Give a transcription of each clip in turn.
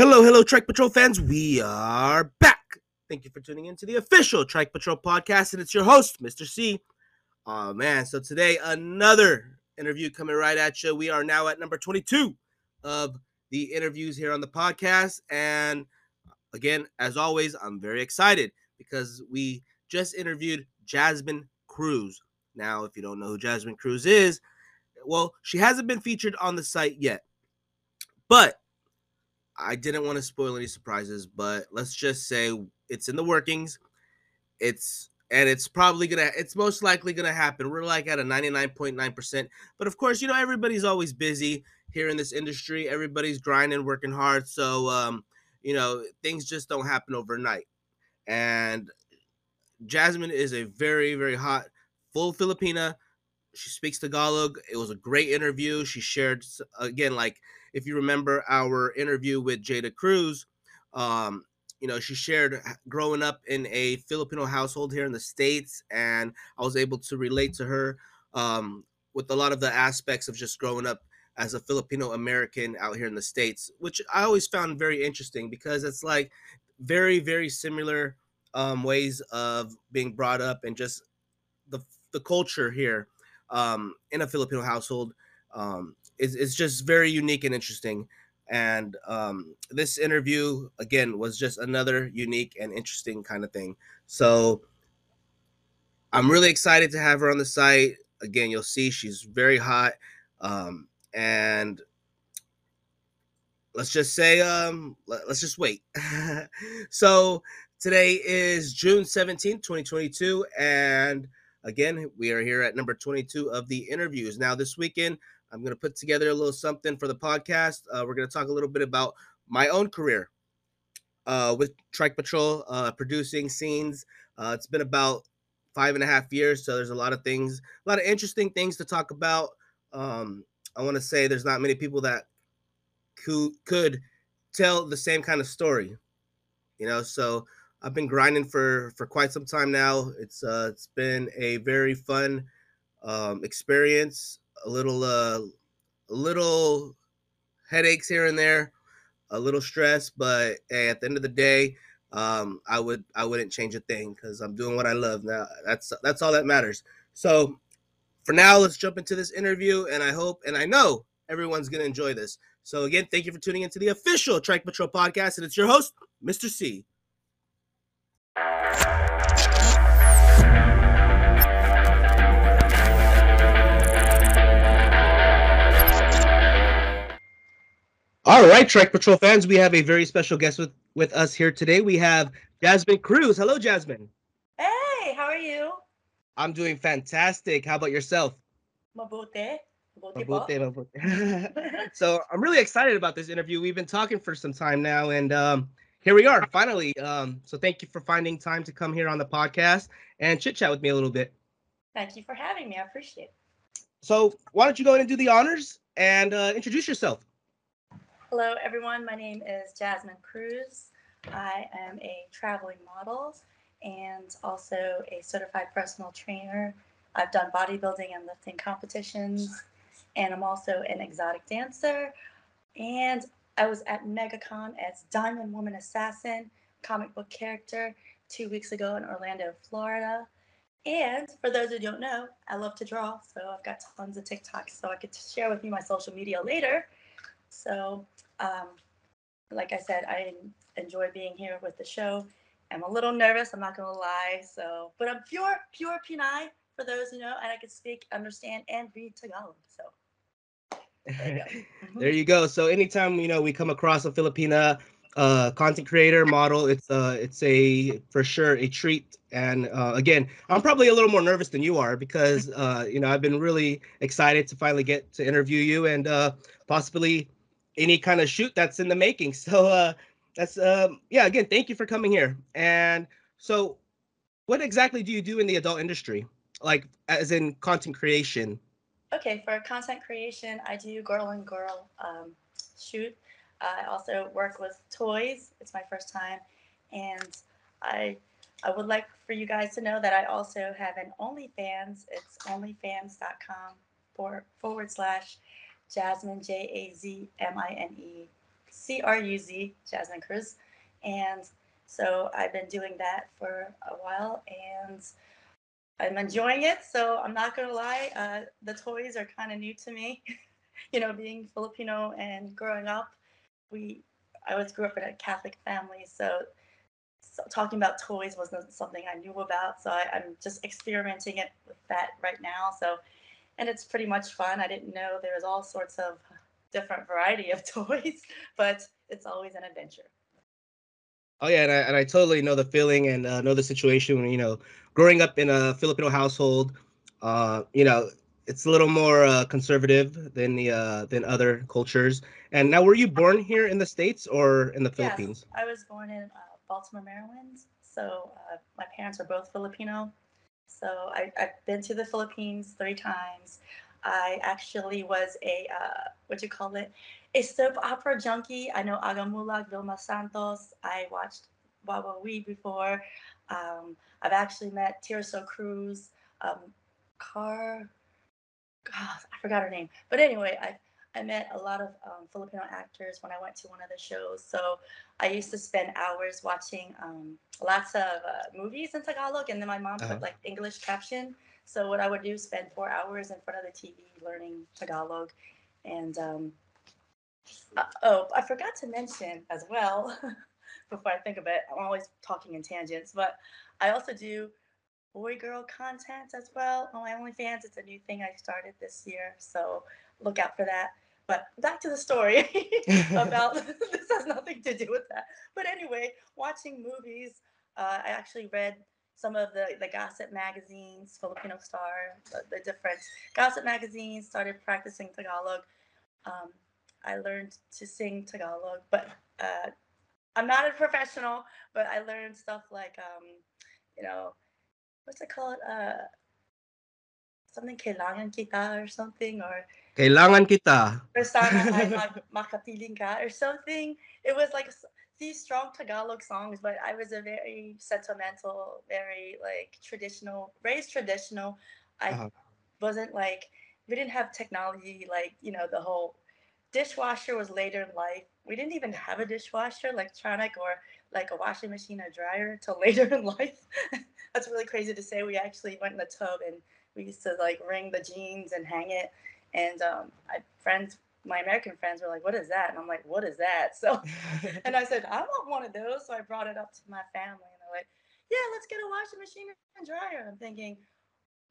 Hello, hello, Trike Patrol fans. We are back. Thank you for tuning in to the official Trike Patrol podcast, and it's your host, Mr. C. Oh man, so today another interview coming right at you. We are now at number 22 of the interviews here on the podcast, and again, as always, I'm very excited because we just interviewed Jazmine Cruz. Now, if you don't know who Jazmine Cruz is, well, she hasn't been featured on the site yet, but I didn't want to spoil any surprises, but let's just say it's in the workings. It's and it's probably gonna it's most likely gonna happen. We're like at a 99.9%. But of course, you know, everybody's always busy here in this industry. Everybody's grinding, working hard. So um, you know, things just don't happen overnight. And Jazmine is a very, very hot, full Filipina. She speaks Tagalog. It was a great interview. She shared again, like if you remember our interview with Jada Cruz, um, you know, she shared growing up in a Filipino household here in the States, and I was able to relate to her um, with a lot of the aspects of just growing up as a Filipino American out here in the States, which I always found very interesting because it's like very, very similar um, ways of being brought up and just the, the culture here um, in a Filipino household um, is, is just very unique and interesting. And um, this interview, again, was just another unique and interesting kind of thing. So I'm really excited to have her on the site. Again, you'll see she's very hot. Um, and let's just say, um, let, us just wait. so today is June 17th, 2022. And again, we are here at number 22 of the interviews. Now, this weekend, I'm going to put together a little something for the podcast. Uh, we're going to talk a little bit about my own career uh, with Trike Patrol, uh, producing scenes. Uh, it's been about five and a half years, so there's a lot of things, a lot of interesting things to talk about. Um, I want to say there's not many people that could could tell the same kind of story, you know. So I've been grinding for for quite some time now. It's uh, it's been a very fun um, experience a little uh a little headaches here and there, a little stress, but hey, at the end of the day, um, I would I wouldn't change a thing because I'm doing what I love now. That's that's all that matters. So for now, let's jump into this interview, and I hope and I know everyone's gonna enjoy this. So again, thank you for tuning into the official Trike Patrol podcast, and it's your host, Mr. C. All right, Trike Patrol fans, we have a very special guest with, with us here today. We have Jazmine Cruz. Hello, Jazmine. Hey, how are you? I'm doing fantastic. How about yourself? Mabuti. Mabuti, mabuti. so I'm really excited about this interview. We've been talking for some time now, and um, here we are finally. Um, so thank you for finding time to come here on the podcast and chit chat with me a little bit. Thank you for having me. I appreciate it. So why don't you go ahead and do the honors and uh, introduce yourself? Hello, everyone. My name is Jazmine Cruz. I am a traveling model and also a certified personal trainer. I've done bodybuilding and lifting competitions, and I'm also an exotic dancer. And I was at MegaCon as Diamond Woman Assassin, comic book character, two weeks ago in Orlando, Florida. And for those who don't know, I love to draw, so I've got tons of TikToks, so I could share with you my social media later. So um, like I said, I enjoy being here with the show. I'm a little nervous. I'm not gonna lie. So, but I'm pure, pure Pinay for those who know, and I can speak, understand, and read Tagalog. So. There you, mm-hmm. there you go. So anytime you know we come across a Filipina uh, content creator model, it's uh, it's a for sure a treat. And uh, again, I'm probably a little more nervous than you are because uh, you know I've been really excited to finally get to interview you and uh, possibly any kind of shoot that's in the making. So uh, that's um, yeah. Again, thank you for coming here. And so, what exactly do you do in the adult industry, like as in content creation? Okay, for content creation, I do girl and girl um, shoot. I also work with toys. It's my first time, and I I would like for you guys to know that I also have an OnlyFans. It's onlyfans.com forward slash Jazmine J A Z M I N E C R U Z, Jazmine Cruz. And so I've been doing that for a while and I'm enjoying it. So I'm not going to lie, uh, the toys are kind of new to me. you know, being Filipino and growing up, we I always grew up in a Catholic family, so, so talking about toys wasn't something I knew about. So I, I'm just experimenting it with that right now. So, and it's pretty much fun. I didn't know there was all sorts of different variety of toys, but it's always an adventure. Oh yeah, and I, and I totally know the feeling and uh, know the situation. When, you know, growing up in a Filipino household, uh, you know, it's a little more uh, conservative than the uh, than other cultures. And now, were you born here in the states or in the Philippines? Yes, I was born in uh, Baltimore, Maryland. So uh, my parents are both Filipino. So I, have been to the Philippines three times. I actually was a uh, what you call it? A soap opera junkie. I know Aga Muhlach, Vilma Santos. I watched Wawa before. Um, I've actually met Tirso Cruz, um, Car. God, I forgot her name. But anyway, I I met a lot of um, Filipino actors when I went to one of the shows. So I used to spend hours watching um, lots of uh, movies in Tagalog, and then my mom uh-huh. put like English caption. So what I would do is spend four hours in front of the TV learning Tagalog, and um, uh, oh, I forgot to mention as well. before I think of it, I'm always talking in tangents, but I also do boy girl content as well on my OnlyFans. It's a new thing I started this year, so look out for that. But back to the story about this has nothing to do with that. But anyway, watching movies, uh, I actually read some of the, the gossip magazines, Filipino Star, the, the different gossip magazines, started practicing Tagalog. Um, I learned to sing Tagalog, but uh, I'm not a professional, but I learned stuff like, um, you know, what's it called? Uh, something kailangan kita or something or kailangan kita or sana ay makapiling ka or something. It was like these strong Tagalog songs, but I was a very sentimental, very like traditional, raised traditional. I uh-huh. wasn't like we didn't have technology like you know the whole dishwasher was later in life. We didn't even have a dishwasher, electronic or like a washing machine or dryer till later in life. That's really crazy to say. We actually went in the tub and we used to like wring the jeans and hang it. And um, I friends, my American friends were like, "What is that?" And I'm like, "What is that?" So, and I said, "I want one of those." So I brought it up to my family, and they're like, "Yeah, let's get a washing machine and dryer." I'm thinking,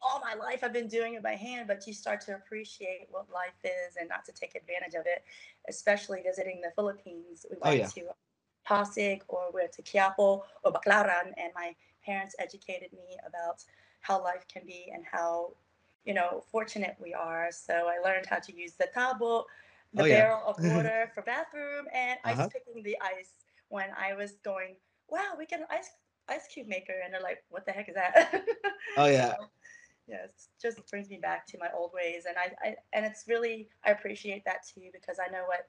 all my life I've been doing it by hand, but you start to appreciate what life is and not to take advantage of it, especially visiting the Philippines. We oh, went oh, yeah. to Pasig or we went to Quiapo or Baclaran, and my parents educated me about how life can be and how you know fortunate we are. So I learned how to use the tabo, the oh, barrel yeah. of water for bathroom, and uh-huh. ice picking the ice when I was going. Wow, we get an ice ice cube maker, and they're like, "What the heck is that?" oh yeah. So, yes, just brings me back to my old ways, and I, I and it's really I appreciate that too because I know what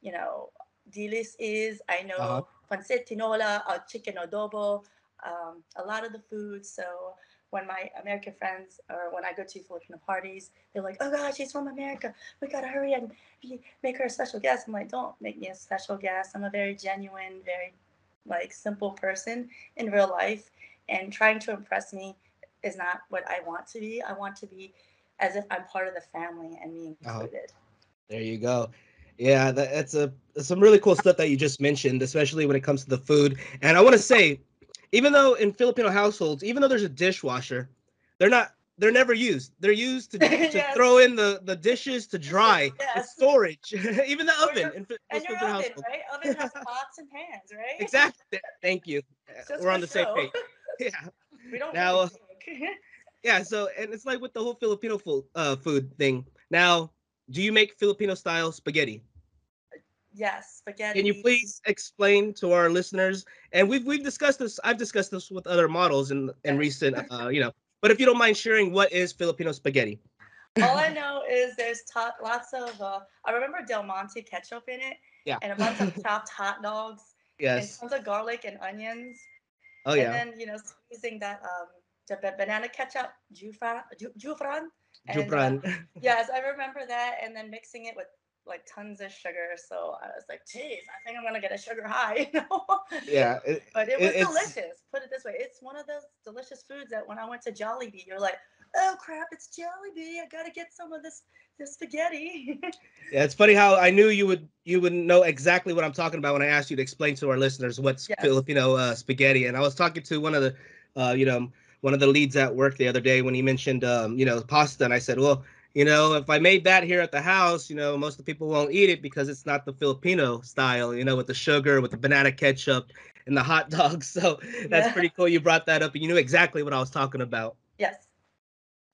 you know dilis is. I know uh-huh. pancit tinola, or chicken adobo, um, a lot of the food. So when my American friends or when I go to Filipino parties, they're like, "Oh God, she's from America. We gotta hurry and make her a special guest." I'm like, "Don't make me a special guest. I'm a very genuine, very like simple person in real life, and trying to impress me is not what I want to be. I want to be as if I'm part of the family and being uh-huh. included." There you go. Yeah, that's a some really cool stuff that you just mentioned, especially when it comes to the food. And I want to say, even though in Filipino households, even though there's a dishwasher, they're not they're never used. They're used to, to yes. throw in the, the dishes to dry, yes. storage, even the oven. Your, in, and your oven, right? Oven has pots and pans, right? Exactly. Thank you. Just We're on the show. same page. Yeah. We don't now. Really yeah. So, and it's like with the whole Filipino food, uh, food thing. Now, do you make Filipino style spaghetti? Yes, spaghetti. Can you please explain to our listeners? And we've we've discussed this. I've discussed this with other models in in recent, uh, you know. But if you don't mind sharing, what is Filipino spaghetti? All I know is there's t- lots of. Uh, I remember Del Monte ketchup in it. Yeah. And a bunch of chopped hot dogs. Yes. And tons of garlic and onions. Oh yeah. And then you know using that um the banana ketchup, jufran, jufran. Jufran. Uh, yes, I remember that, and then mixing it with like tons of sugar. So I was like, geez, I think I'm gonna get a sugar high. You know? Yeah, it- but it it- was it's- delicious. Put it this way, it's one of those delicious foods that when I went to Jollibee, you're like, oh crap, it's Jollibee. I gotta get some of this this spaghetti. Yeah, it's funny how I knew you would you would know exactly what I'm talking about when I asked you to explain to our listeners what's Yes. Filipino uh, spaghetti. And I was talking to one of the, uh, you know, one of the leads at work the other day when he mentioned, um, you know, pasta, and I said, well, you know, if I made that here at the house, you know, most of the people won't eat it because it's not the Filipino style, you know, with the sugar, with the banana ketchup, and the hot dogs. So that's Yeah. pretty cool. You brought that up, and you knew exactly what I was talking about. yes.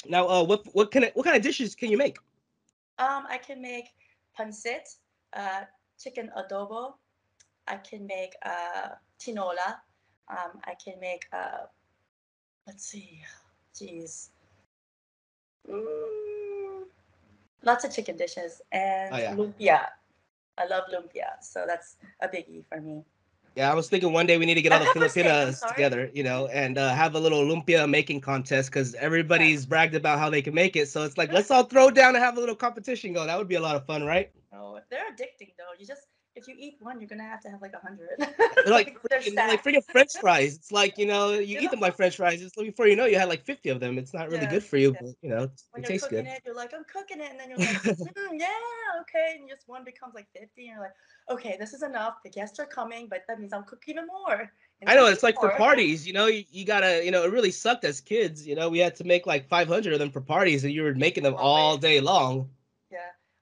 Now, uh, what what can what kind of dishes can you make? Um, I can make pancit, uh, chicken adobo. I can make uh, tinola. Um, I can make, uh, let's see, geez. Mm, lots of chicken dishes and Oh, yeah. lumpia. I love lumpia, so that's a biggie for me. Yeah, I was thinking one day we need to get all the Filipinas together, you know, and uh, have a little lumpia making contest because everybody's bragged about how they can make it. So it's like let's all throw down and have a little competition go. That would be a lot of fun, right? Oh, they're addicting though. You just if you eat one, you're gonna have to have like a hundred. Like freaking, like freaking French fries. It's like you know you You eat them like French fries. It's like before you know you had like fifty of them. It's not really Yeah, good for you, yeah. but you know when it you're tastes cooking good. it, you're like, I'm cooking it, and then you're like, "Mm, yeah, okay, and just one becomes like 50, and you're like, okay, this is enough. The guests are coming, but that means I'll cook even more. I know it's like for parties, you know, you, you gotta, you know, it really sucked as kids. You know, we had to make like 500 of them for parties, and you were making them all day long.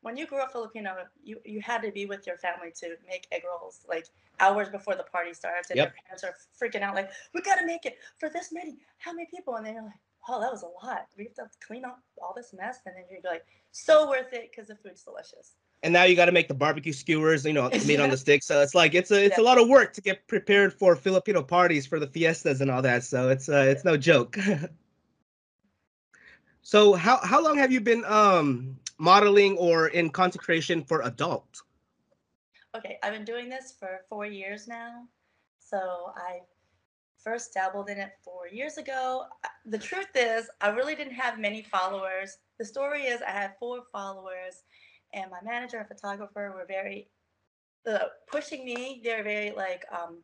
Yeah, when you grew up Filipino, you you had to be with your family to make egg rolls like hours before the party starts, and Yep. your parents are freaking out like, we gotta make it for this many, how many people? And then you're like, oh, that was a lot. We have to clean up all this mess, and then you're like, so worth it because the food's delicious. and now you got to make the barbecue skewers, you know, meat on the stick. So it's like it's a it's a lot of work to get prepared for Filipino parties for the fiestas and all that. So it's uh it's no joke. so how how long have you been um modeling or in consecration for adult? Okay, I've been doing this for four years now. So I first dabbled in it four years ago. The truth is, I really didn't have many followers. The story is, I had four followers, and my manager and photographer were very uh, pushing me. They're very like, um,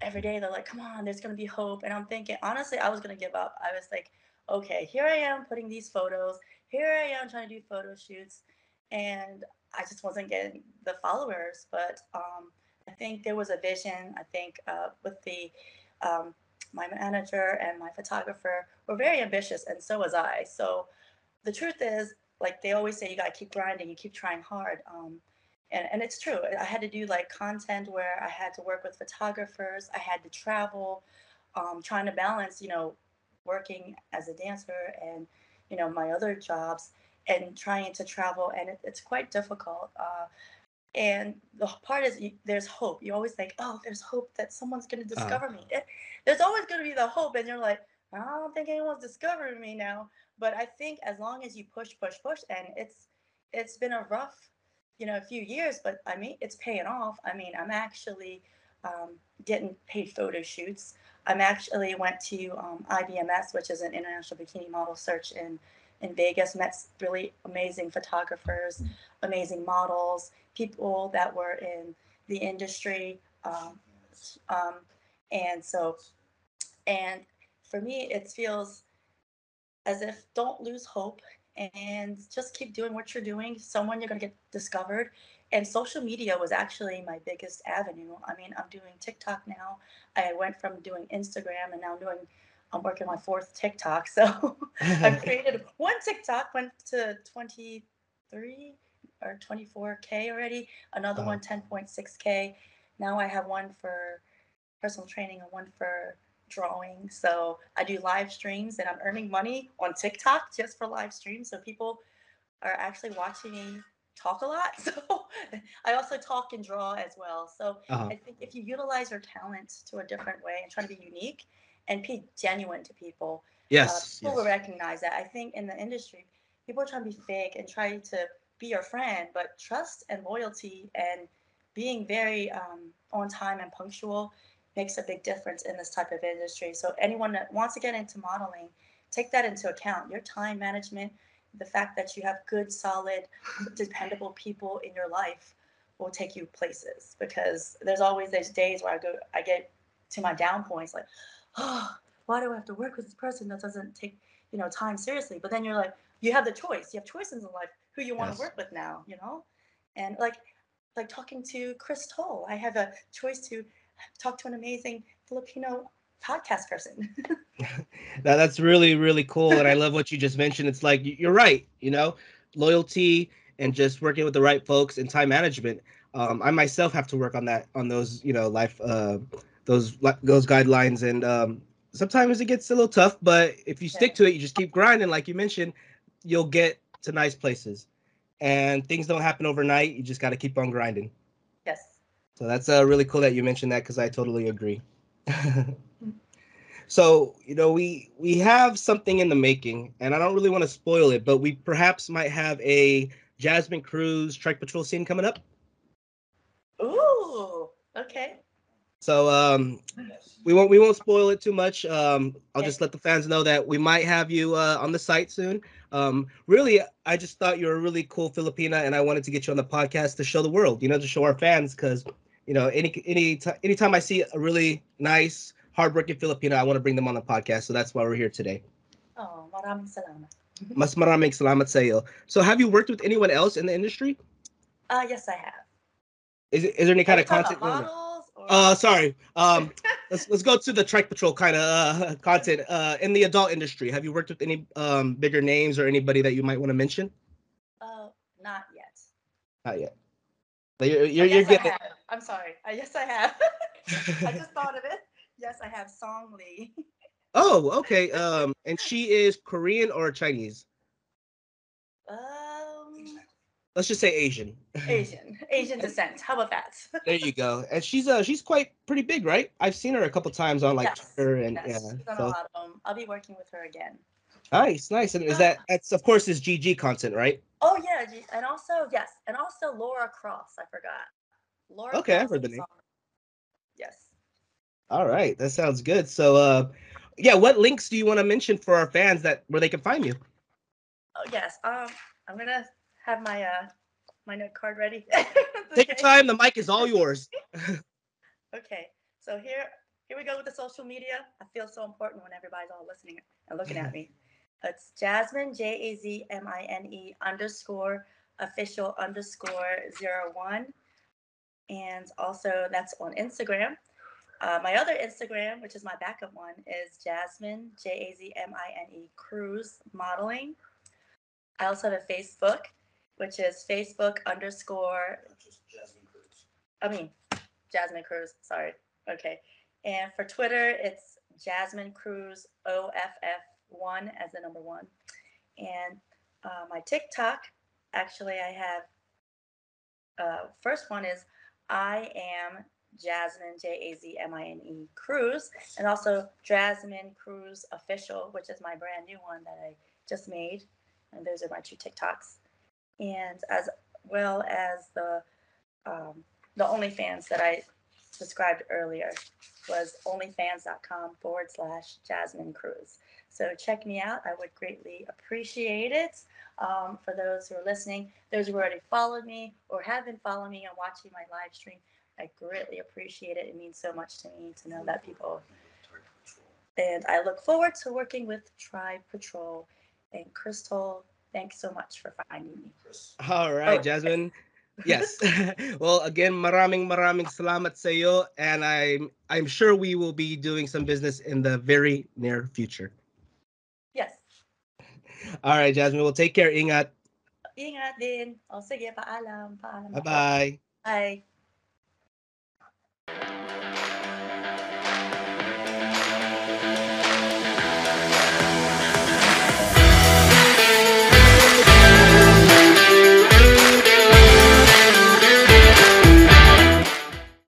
every day they're like, come on, there's going to be hope. And I'm thinking, honestly, I was going to give up. I was like, okay, here I am putting these photos. Here I am trying to do photo shoots. And I just wasn't getting the followers. But um, I think there was a vision. I think uh, with the um, my manager and my photographer were very ambitious, and so was I. So the truth is, like they always say, you gotta keep grinding, you keep trying hard. Um, and, and it's true. I had to do like content where I had to work with photographers. I had to travel, um, trying to balance, you know, working as a dancer and you know my other jobs and trying to travel and it, it's quite difficult uh, and the part is you, there's hope. You always think oh there's hope that someone's going to discover me. It- there's always going to be the hope and you're like i don't think anyone's discovering me now. But i think as long as you push push push and it's it's been a rough you know a few years but i mean it's paying off. I mean i'm actually um, getting paid photo shoots. I'm actually went to um, ibms which is an international bikini model search in in vegas met really amazing photographers amazing models people that were in the industry um, um, and so and for me it feels as if don't lose hope and just keep doing what you're doing. Someone you're going to get discovered and social media was actually my biggest avenue. I mean i'm doing tiktok now. I went from doing instagram and now i'm doing i'm working my fourth tiktok. So i've created one tiktok went to 23 or 24k already another Wow. one 10.6k now i have one for personal training and one for drawing. So i do live streams and i'm earning money on tiktok just for live streams. So people are actually watching me talk a lot so i also talk and draw as well so Uh-huh. i think if you utilize your talent to a different way and try to be unique and be genuine to people Yes. uh, people will recognize that. I think in the industry, people are trying to be fake and trying to be your friend, but trust and loyalty and being very um, on time and punctual makes a big difference in this type of industry. So anyone that wants to get into modeling, take that into account. Your time management the fact that you have good, solid, dependable people in your life will take you places because there's always those days where I go, I get to my down points like, oh, why do I have to work with this person that doesn't take, you know, time seriously? But then you're like, you have the choice. You have choices in life who you want Yes. to work with now, you know? And like, like talking to Chris Toll, I have a choice to talk to an amazing Filipino podcast person. Now that's really really cool, and I love what you just mentioned. It's like you're right, you know, loyalty and just working with the right folks and time management. Um, I myself have to work on that, on those, you know, life, uh, those those guidelines, and um, sometimes it gets a little tough. But if you stick to it, you just keep grinding, like you mentioned, you'll get to nice places. And things don't happen overnight. You just got to keep on grinding. yes. So that's uh, really cool that you mentioned that because I totally agree. so you know we we have something in the making, and I don't really want to spoil it, but we perhaps might have a Jazmine Cruz Trike Patrol scene coming up. Ooh, okay. So um, we won't we won't spoil it too much. Um, I'll just let the fans know that we might have you uh, on the site soon. Um, really, I just thought you were a really cool Filipina, and I wanted to get you on the podcast to show the world, you know, to show our fans, because you know, any any ti- anytime I see a really nice, hardworking Filipino, I want to bring them on the podcast. So that's why we're here today. Oh, maraming salamat. Mas maraming salamat sa iyo. So have you worked with anyone else in the industry? Uh, yes, I have. Is is there any kind Are of content? models or Uh, sorry. Um, let's let's go to the Trike Patrol kind of uh, content. Uh, in the adult industry, have you worked with any um bigger names or anybody that you might want to mention? uh, not yet. Not yet. You're you're, you're getting. I'm sorry. Uh, yes, I have. I just thought of it. Yes, I have Song Lee. oh, okay. Um, and she is Korean or Chinese? Um, Let's just say Asian. Asian, Asian descent. How about that? There you go. And she's uh she's quite pretty big, right? I've seen her a couple times on like Yes, Twitter and yes, yeah. she's done a So lot of them. I'll be working with her again. Nice, nice. And is that that's of course is GG content, right? Oh yeah, and also yes, and also Laura Cross. I forgot. Laura. Okay, I've heard the name. Yes. All right, that sounds good. So uh yeah, what links do you want to mention for our fans that where they can find you? Oh yes. Um, I'm gonna have my uh my note card ready. Take your time, the mic is all yours. Okay, so here here we go with the social media. I feel so important when everybody's all listening and looking at me. It's Jazmine J A Z M I N E underscore official underscore zero one, and also that's on Instagram. Uh, my other Instagram, which is my backup one, is Jazmine J A Z M I N E Cruz Modeling. I also have a Facebook, which is Facebook underscore I mean, Jazmine Cruz. Sorry. Okay. And for Twitter, it's Jazmine Cruz OFF1 as the number one. And uh, my TikTok, actually, I have. Uh, first one is I am Jazmine J A Z M I N E Cruz, and also Jazmine Cruz Official, which is my brand new one that I just made. And those are my two TikToks. And as well as the um, the OnlyFans that I described earlier was onlyfans.com forward slash Jazmine Cruz. So check me out. I would greatly appreciate it. Um, for those who are listening, those who already followed me or have been following me and watching my live stream, I greatly appreciate it. It means so much to me to know that people. And I look forward to working with Trike Patrol and Crystal. Thanks so much for finding me. All right, Oh. Jazmine. Yes. well, again, maraming maraming salamat sa iyo and I'm I'm sure we will be doing some business in the very near future. All right, Jasmine. We'll take care. Ingat. Ingat din. O sige, paalam. Paalam. Bye-bye. Bye. -bye. Bye.